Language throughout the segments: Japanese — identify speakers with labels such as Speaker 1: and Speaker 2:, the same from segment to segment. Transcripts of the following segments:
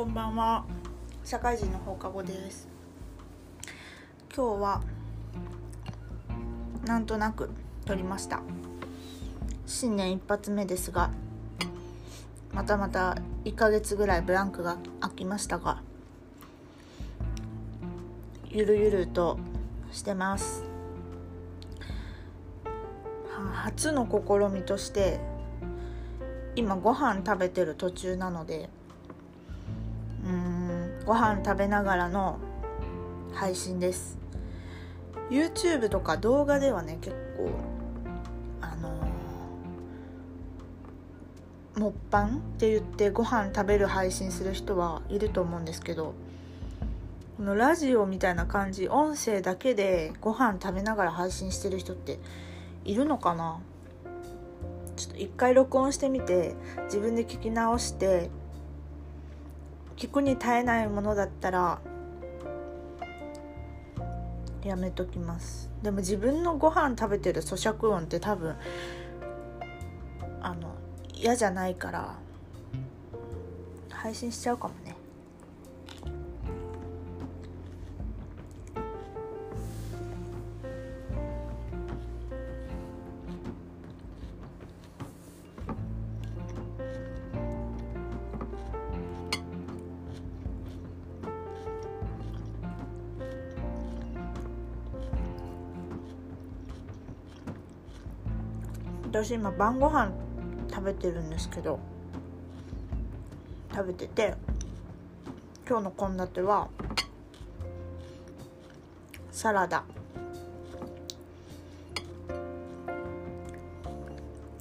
Speaker 1: こんばんは。社会人の放課後です。今日はなんとなく撮りました。新年一発目ですがまたまた1ヶ月ぐらいブランクが空きましたがゆるゆるとしてます。初の試みとして今ご飯食べてる途中なのでご飯食べながらの配信です。YouTube とか動画ではね結構あのー、もっぱんって言ってご飯食べる配信する人はいると思うんですけどこのラジオみたいな感じ音声だけでご飯食べながら配信してる人っているのかな？ちょっと一回録音してみて自分で聞き直して聞くに耐えないものだったらやめときます。でも自分のご飯食べてる咀嚼音って多分あの嫌じゃないから配信しちゃうかもね。私今晩ご飯食べてるんですけど食べてて今日の献立はサラダ。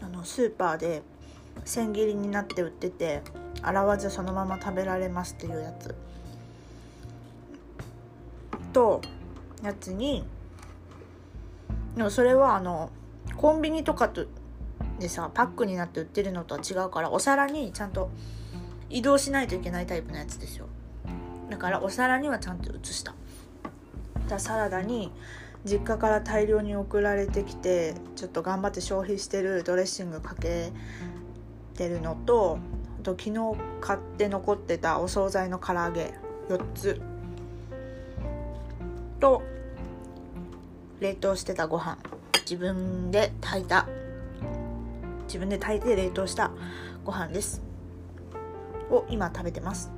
Speaker 1: あのスーパーで千切りになって売ってて洗わずそのまま食べられますっていうやつ。とやつにでもそれはあのコンビニとかとでさパックになって売ってるのとは違うからお皿にちゃんと移動しないといけないタイプのやつですよ。だからお皿にはちゃんと移した。だサラダに実家から大量に送られてきてちょっと頑張って消費してるドレッシングかけてるのとあと昨日買って残ってたお惣菜の唐揚げ4つ。と冷凍してたご飯。自分で炊いた。自分で炊いて冷凍したご飯です。を今食べてます。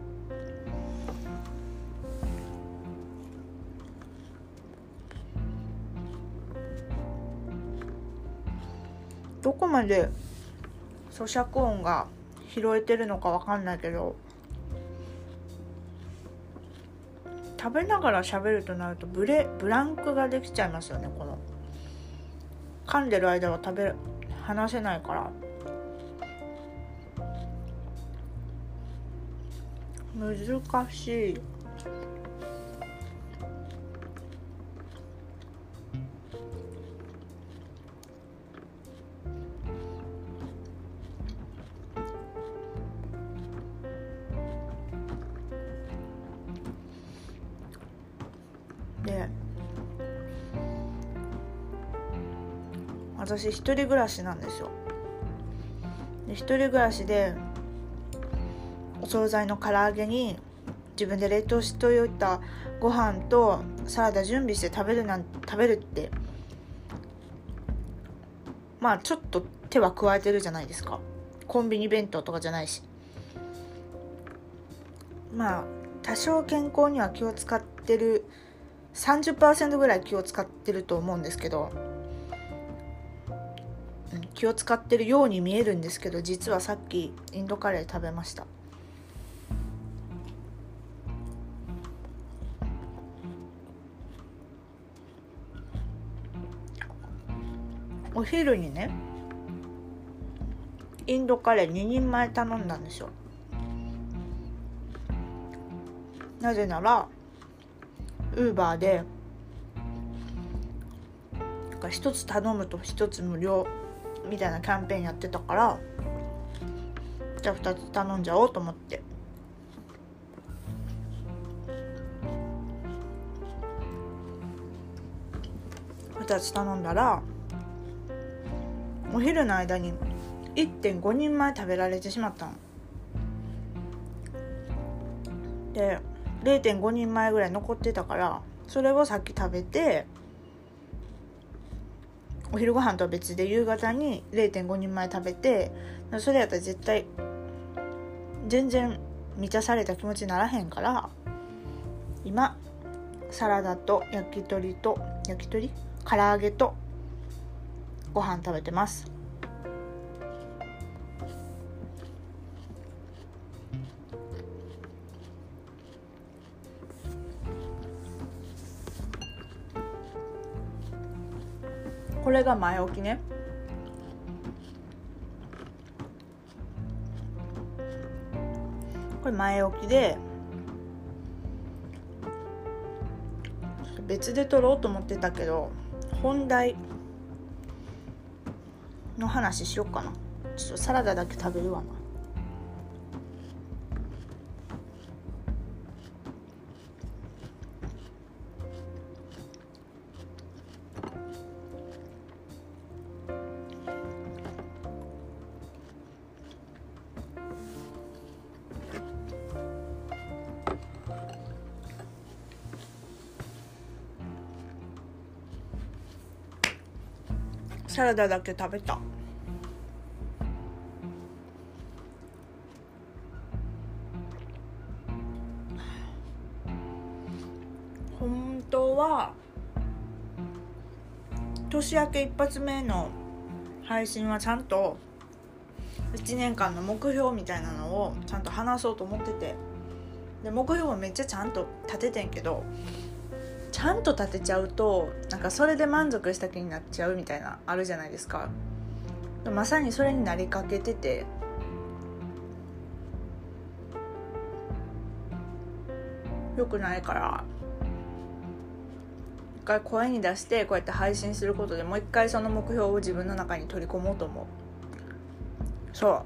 Speaker 1: どこまで咀嚼音が拾えてるのかわかんないけど食べながら喋るとなるとブレブランクができちゃいますよね。この噛んでる間は食べ話せないから。難しい。で私一人暮らしなんですよ。で一人暮らしでお惣菜の唐揚げに自分で冷凍しておいたご飯とサラダ準備して食べるなん食べるってまあちょっと手は加えてるじゃないですか。コンビニ弁当とかじゃないし。まあ多少健康には気を使ってる30%ぐらい気を使ってると思うんですけど気を使ってるように見えるんですけど実はさっきインドカレー食べました。お昼にねインドカレー2人前頼んだんですよ。なぜならウーバーで1つ頼むと1つ無料。みたいなキャンペーンやってたからじゃあ2つ頼んじゃおうと思って。2つ頼んだらお昼の間に1.5人前食べられてしまったの。で0.5人前ぐらい残ってたからそれをさっき食べてお昼ご飯とは別で夕方に0.5人前食べてそれやったら絶対全然満たされた気持ちにならへんから今サラダと焼き鳥と焼き鳥？唐揚げとご飯食べてます。これが前置きね。これ前置きで別で撮ろうと思ってたけど本題の話しよっかな。ちょっとサラダだけ食べるわな。ラダだけ食べた。本当は年明け一発目の配信はちゃんと1年間の目標みたいなのをちゃんと話そうと思ってて。で目標もめっちゃちゃんと立ててんけどちゃんと立てちゃうとなんかそれで満足した気になっちゃうみたいなあるじゃないですか。まさにそれになりかけてて。よくないから。一回声に出してこうやって配信することでもう一回その目標を自分の中に取り込もうと思う。そう。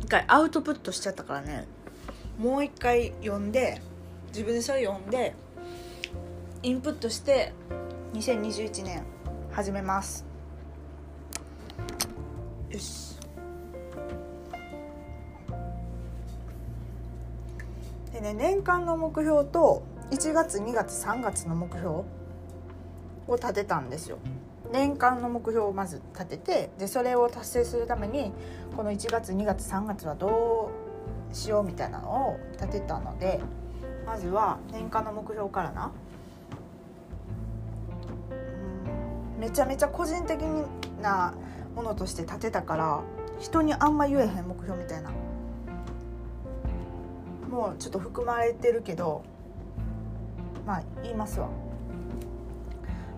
Speaker 1: 一回アウトプットしちゃったからね。もう一回読んで自分でそれ読んでインプットして2021年始めます。よし。でね年間の目標と1月2月3月の目標を立てたんですよ。年間の目標をまず立ててでそれを達成するためにこの1月2月3月はどうしようみたいなのを立てたのでまずは年間の目標からな。めちゃめちゃ個人的なものとして立てたから人にあんま言えへん目標みたいな。もうちょっと含まれてるけどまあ言いますわ。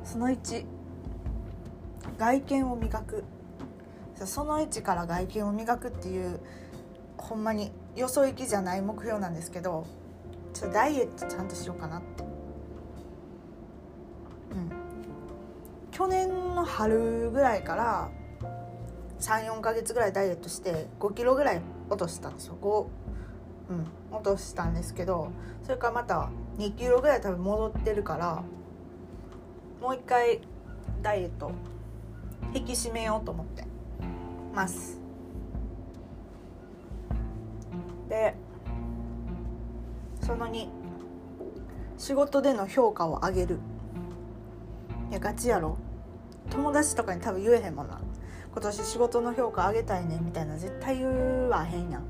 Speaker 1: その1外見を磨く。その1から外見を磨くっていうほんまによそ行きじゃない目標なんですけどちょっとダイエットちゃんとしようかなって。去年の春ぐらいから34か月ぐらいダイエットして5キロぐらい落としたんですよ。5うん落としたんですけどそれからまた2キロぐらい多分戻ってるからもう一回ダイエット引き締めようと思ってます。でその2仕事での評価を上げる。いやガチやろ。友達とかに多分言えへんもんな。今年仕事の評価上げたいねみたいな。絶対言わへんやん。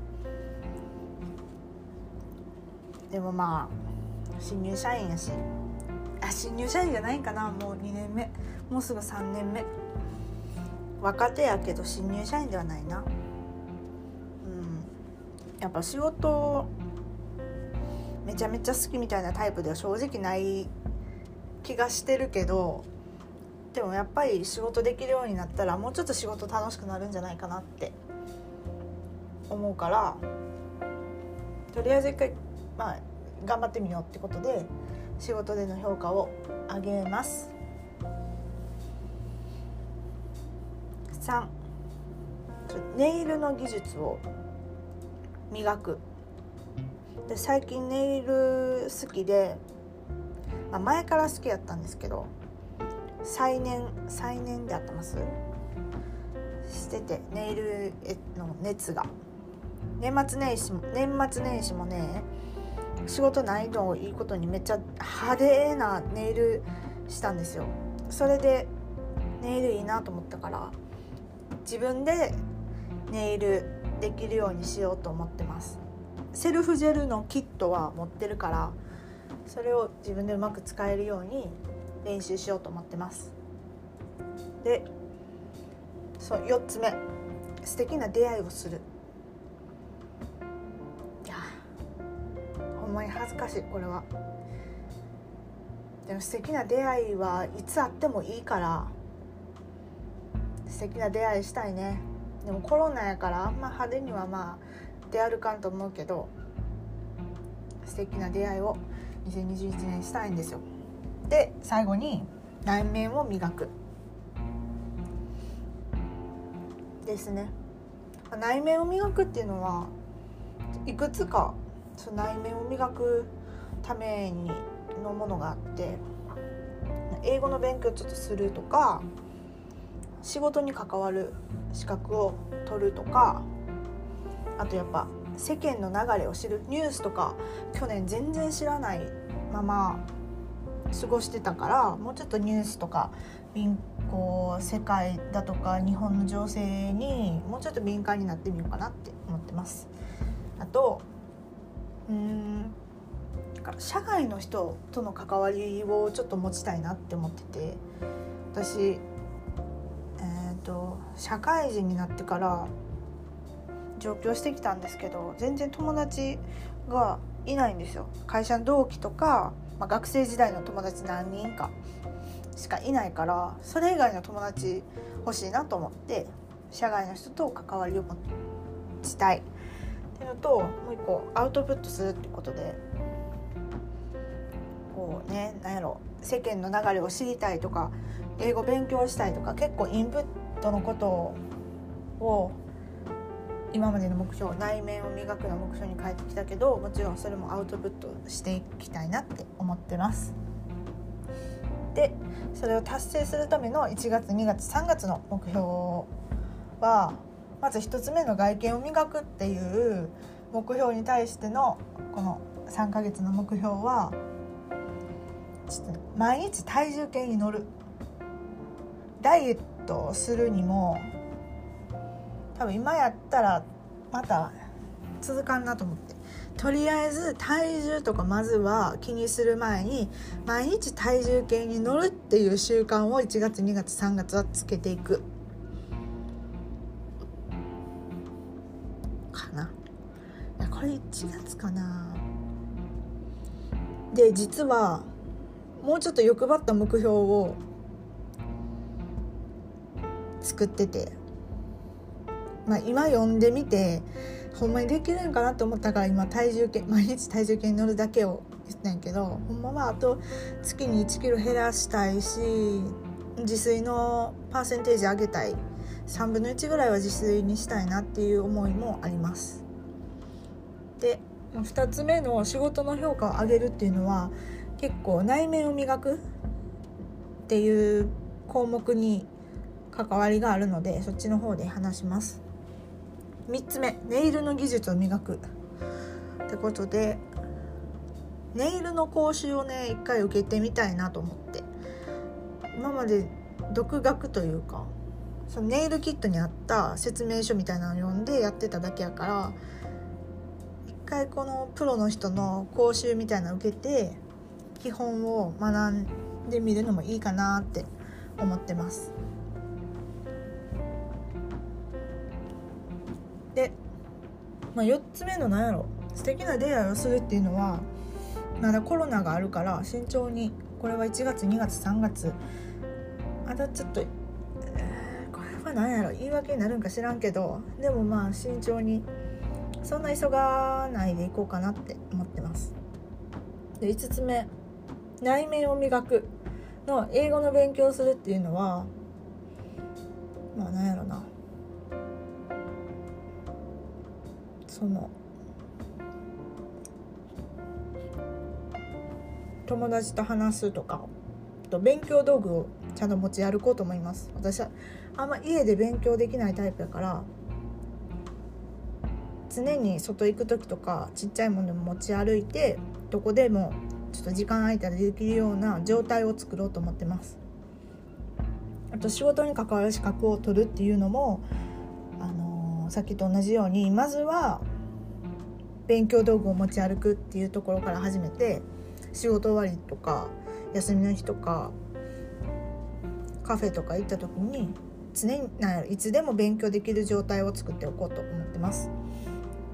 Speaker 1: でもまあ新入社員やし。あ新入社員じゃないんかな。もう2年目。もうすぐ3年目。若手やけど新入社員ではないな。うん。やっぱ仕事めちゃめちゃ好きみたいなタイプでは正直ない気がしてるけどでもやっぱり仕事できるようになったらもうちょっと仕事楽しくなるんじゃないかなって思うからとりあえず一回まあ頑張ってみようってことで仕事での評価を上げます。3ネイルの技術を磨く。で最近ネイル好きで、まあ、前から好きやったんですけど再燃再燃でやってます。しててネイルの熱が。年末年始も年末年始もね仕事ないのをいいことにめっちゃ派手なネイルしたんですよ。それでネイルいいなと思ったから自分でネイルできるようにしようと思ってます。セルフジェルのキットは持ってるからそれを自分でうまく使えるように練習しようと思ってます。でそう4つ目。素敵な出会いをする。いやほんまに恥ずかしいこれは。でも素敵な出会いはいつあってもいいから素敵な出会いしたいね。でもコロナやからあんま派手にはまあ出歩かんと思うけど素敵な出会いを2021年したいんですよ。で最後に内面を磨く。ですね。内面を磨くっていうのはいくつかその内面を磨くためにのものがあって英語の勉強ちょっとするとか仕事に関わる資格を取るとかあとやっぱ世間の流れを知る。ニュースとか去年全然知らないまま過ごしてたからもうちょっとニュースとかこう世界だとか日本の情勢にもうちょっと敏感になってみようかなって思ってます。あとうん社外の人との関わりをちょっと持ちたいなって思ってて私えっ、ー、と社会人になってから上京してきたんですけど全然友達がいないんですよ会社の同期とか、まあ、学生時代の友達何人かしかいないからそれ以外の友達欲しいなと思って社外の人と関わりを持ちたい。っていうのともう一個アウトプットするってことでこうね何やろ世間の流れを知りたいとか英語勉強したいとか結構インプットのことを今までの目標内面を磨くの目標に変えてきたけどもちろんそれもアウトプットしていきたいなって思ってます。でそれを達成するための1月2月3月の目標はまず1つ目の外見を磨くっていう目標に対してのこの3ヶ月の目標はちょっと毎日体重計に乗るダイエットするにも多分今やったらまた続かんなと思って。とりあえず体重とかまずは気にする前に毎日体重計に乗るっていう習慣を1月2月3月はつけていく。かな。これ1月かな。で実はもうちょっと欲張った目標を作ってて。まあ、今読んでみてほんまにできるんかなと思ったから今体重計毎日体重計に乗るだけを言ってんけどほんまはあと月に1キロ減らしたいし自炊のパーセンテージ上げたい3分の1ぐらいは自炊にしたいなっていう思いもあります。で2つ目の仕事の評価を上げるっていうのは結構内面を磨くっていう項目に関わりがあるのでそっちの方で話します。3つ目ネイルの技術を磨くってことでネイルの講習をね一回受けてみたいなと思って今まで独学というかそのネイルキットにあった説明書みたいなのを読んでやってただけやから一回このプロの人の講習みたいなのを受けて基本を学んでみるのもいいかなって思ってます。で、まあ、4つ目の何やろ素敵な出会いをするっていうのはまだコロナがあるから慎重にこれは1月2月3月まだちょっと、えー、これは何やろ言い訳になるんか知らんけどでもまあ慎重にそんな急がないでいこうかなって思ってます。で5つ目内面を磨くの英語の勉強するっていうのはまあ何やろなその友達と話すとかと勉強道具をちゃんと持ち歩こうと思います。私はあんま家で勉強できないタイプやから常に外行く時とかちっちゃいものも持ち歩いてどこでもちょっと時間空いたらできるような状態を作ろうと思ってます。あと仕事に関わる資格を取るっていうのも、の、さっきと同じようにまずは勉強道具を持ち歩くっていうところから始めて仕事終わりとか休みの日とかカフェとか行った時に常にいつでも勉強できる状態を作っておこうと思ってます。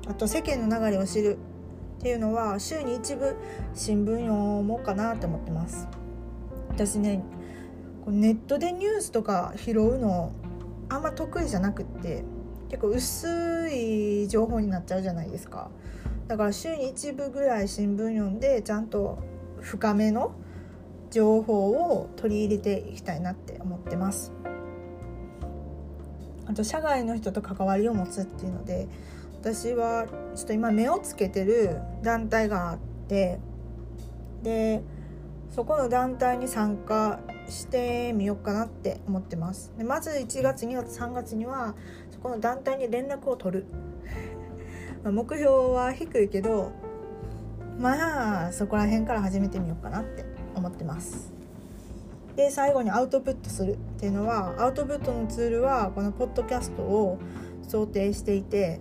Speaker 1: あと世間の流れを知るっていうのは週に一部新聞読もうかなと思ってます。私ねネットでニュースとか拾うのあんま得意じゃなくって結構薄い情報になっちゃうじゃないですか。だから週に一部ぐらい新聞読んでちゃんと深めの情報を取り入れていきたいなって思ってます。あと社外の人と関わりを持つっていうので私はちょっと今目をつけてる団体があってでそこの団体に参加してみようかなって思ってます。でまず1月2月3月にはそこの団体に連絡を取る。目標は低いけどまあそこら辺から始めてみようかなって思ってます。で最後にアウトプットするっていうのはアウトプットのツールはこのポッドキャストを想定していて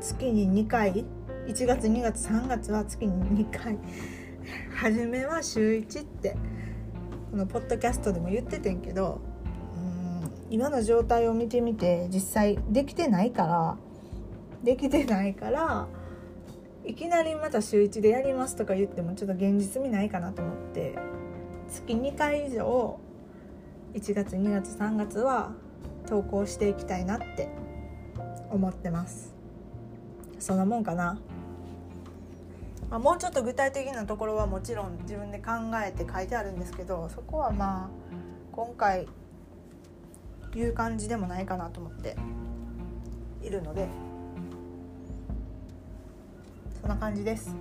Speaker 1: 月に2回1月2月3月は月に2回初めは週1ってこのポッドキャストでも言っててんけどうん今の状態を見てみて実際できてないからできてないからいきなりまた週1でやりますとか言ってもちょっと現実味ないかなと思って月2回以上1月2月3月は投稿していきたいなって思ってます。そんなもんかな、まあ、もうちょっと具体的なところはもちろん自分で考えて書いてあるんですけどそこはまあ今回言う感じでもないかなと思っているのでそんな感じです。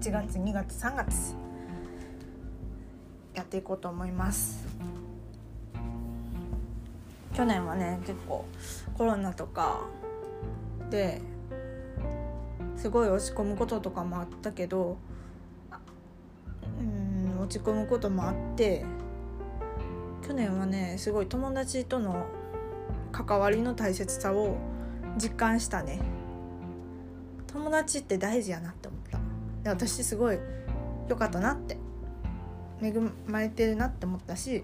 Speaker 1: 1月2月3月やっていこうと思います。去年はね結構コロナとかですごい落ち込むこととかもあったけどうん落ち込むこともあって去年はねすごい友達との関わりの大切さを実感したね。友達って大事やなって思った。で私すごい良かったなって恵まれてるなって思ったし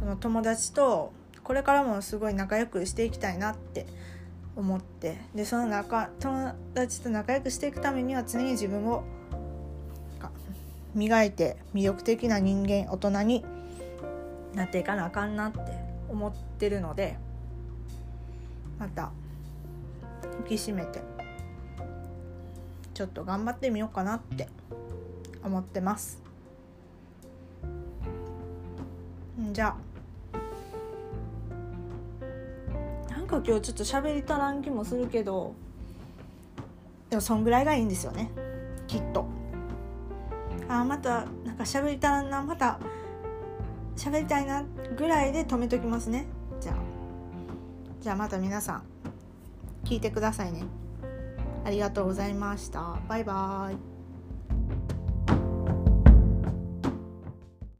Speaker 1: この友達とこれからもすごい仲良くしていきたいなって思って。でその仲友達と仲良くしていくためには常に自分を磨いて魅力的な人間大人になっていかなあかんなって思ってるのでまた引き締めてちょっと頑張ってみようかなって思ってます。じゃあなんか今日ちょっと喋り足らん気もするけどでもそんぐらいがいいんですよねきっとあまたなんか喋り足らんなまた喋りたいなぐらいで止めときますねじゃあじゃあまた皆さん聞いてくださいね。ありがとうございました。バイバーイ。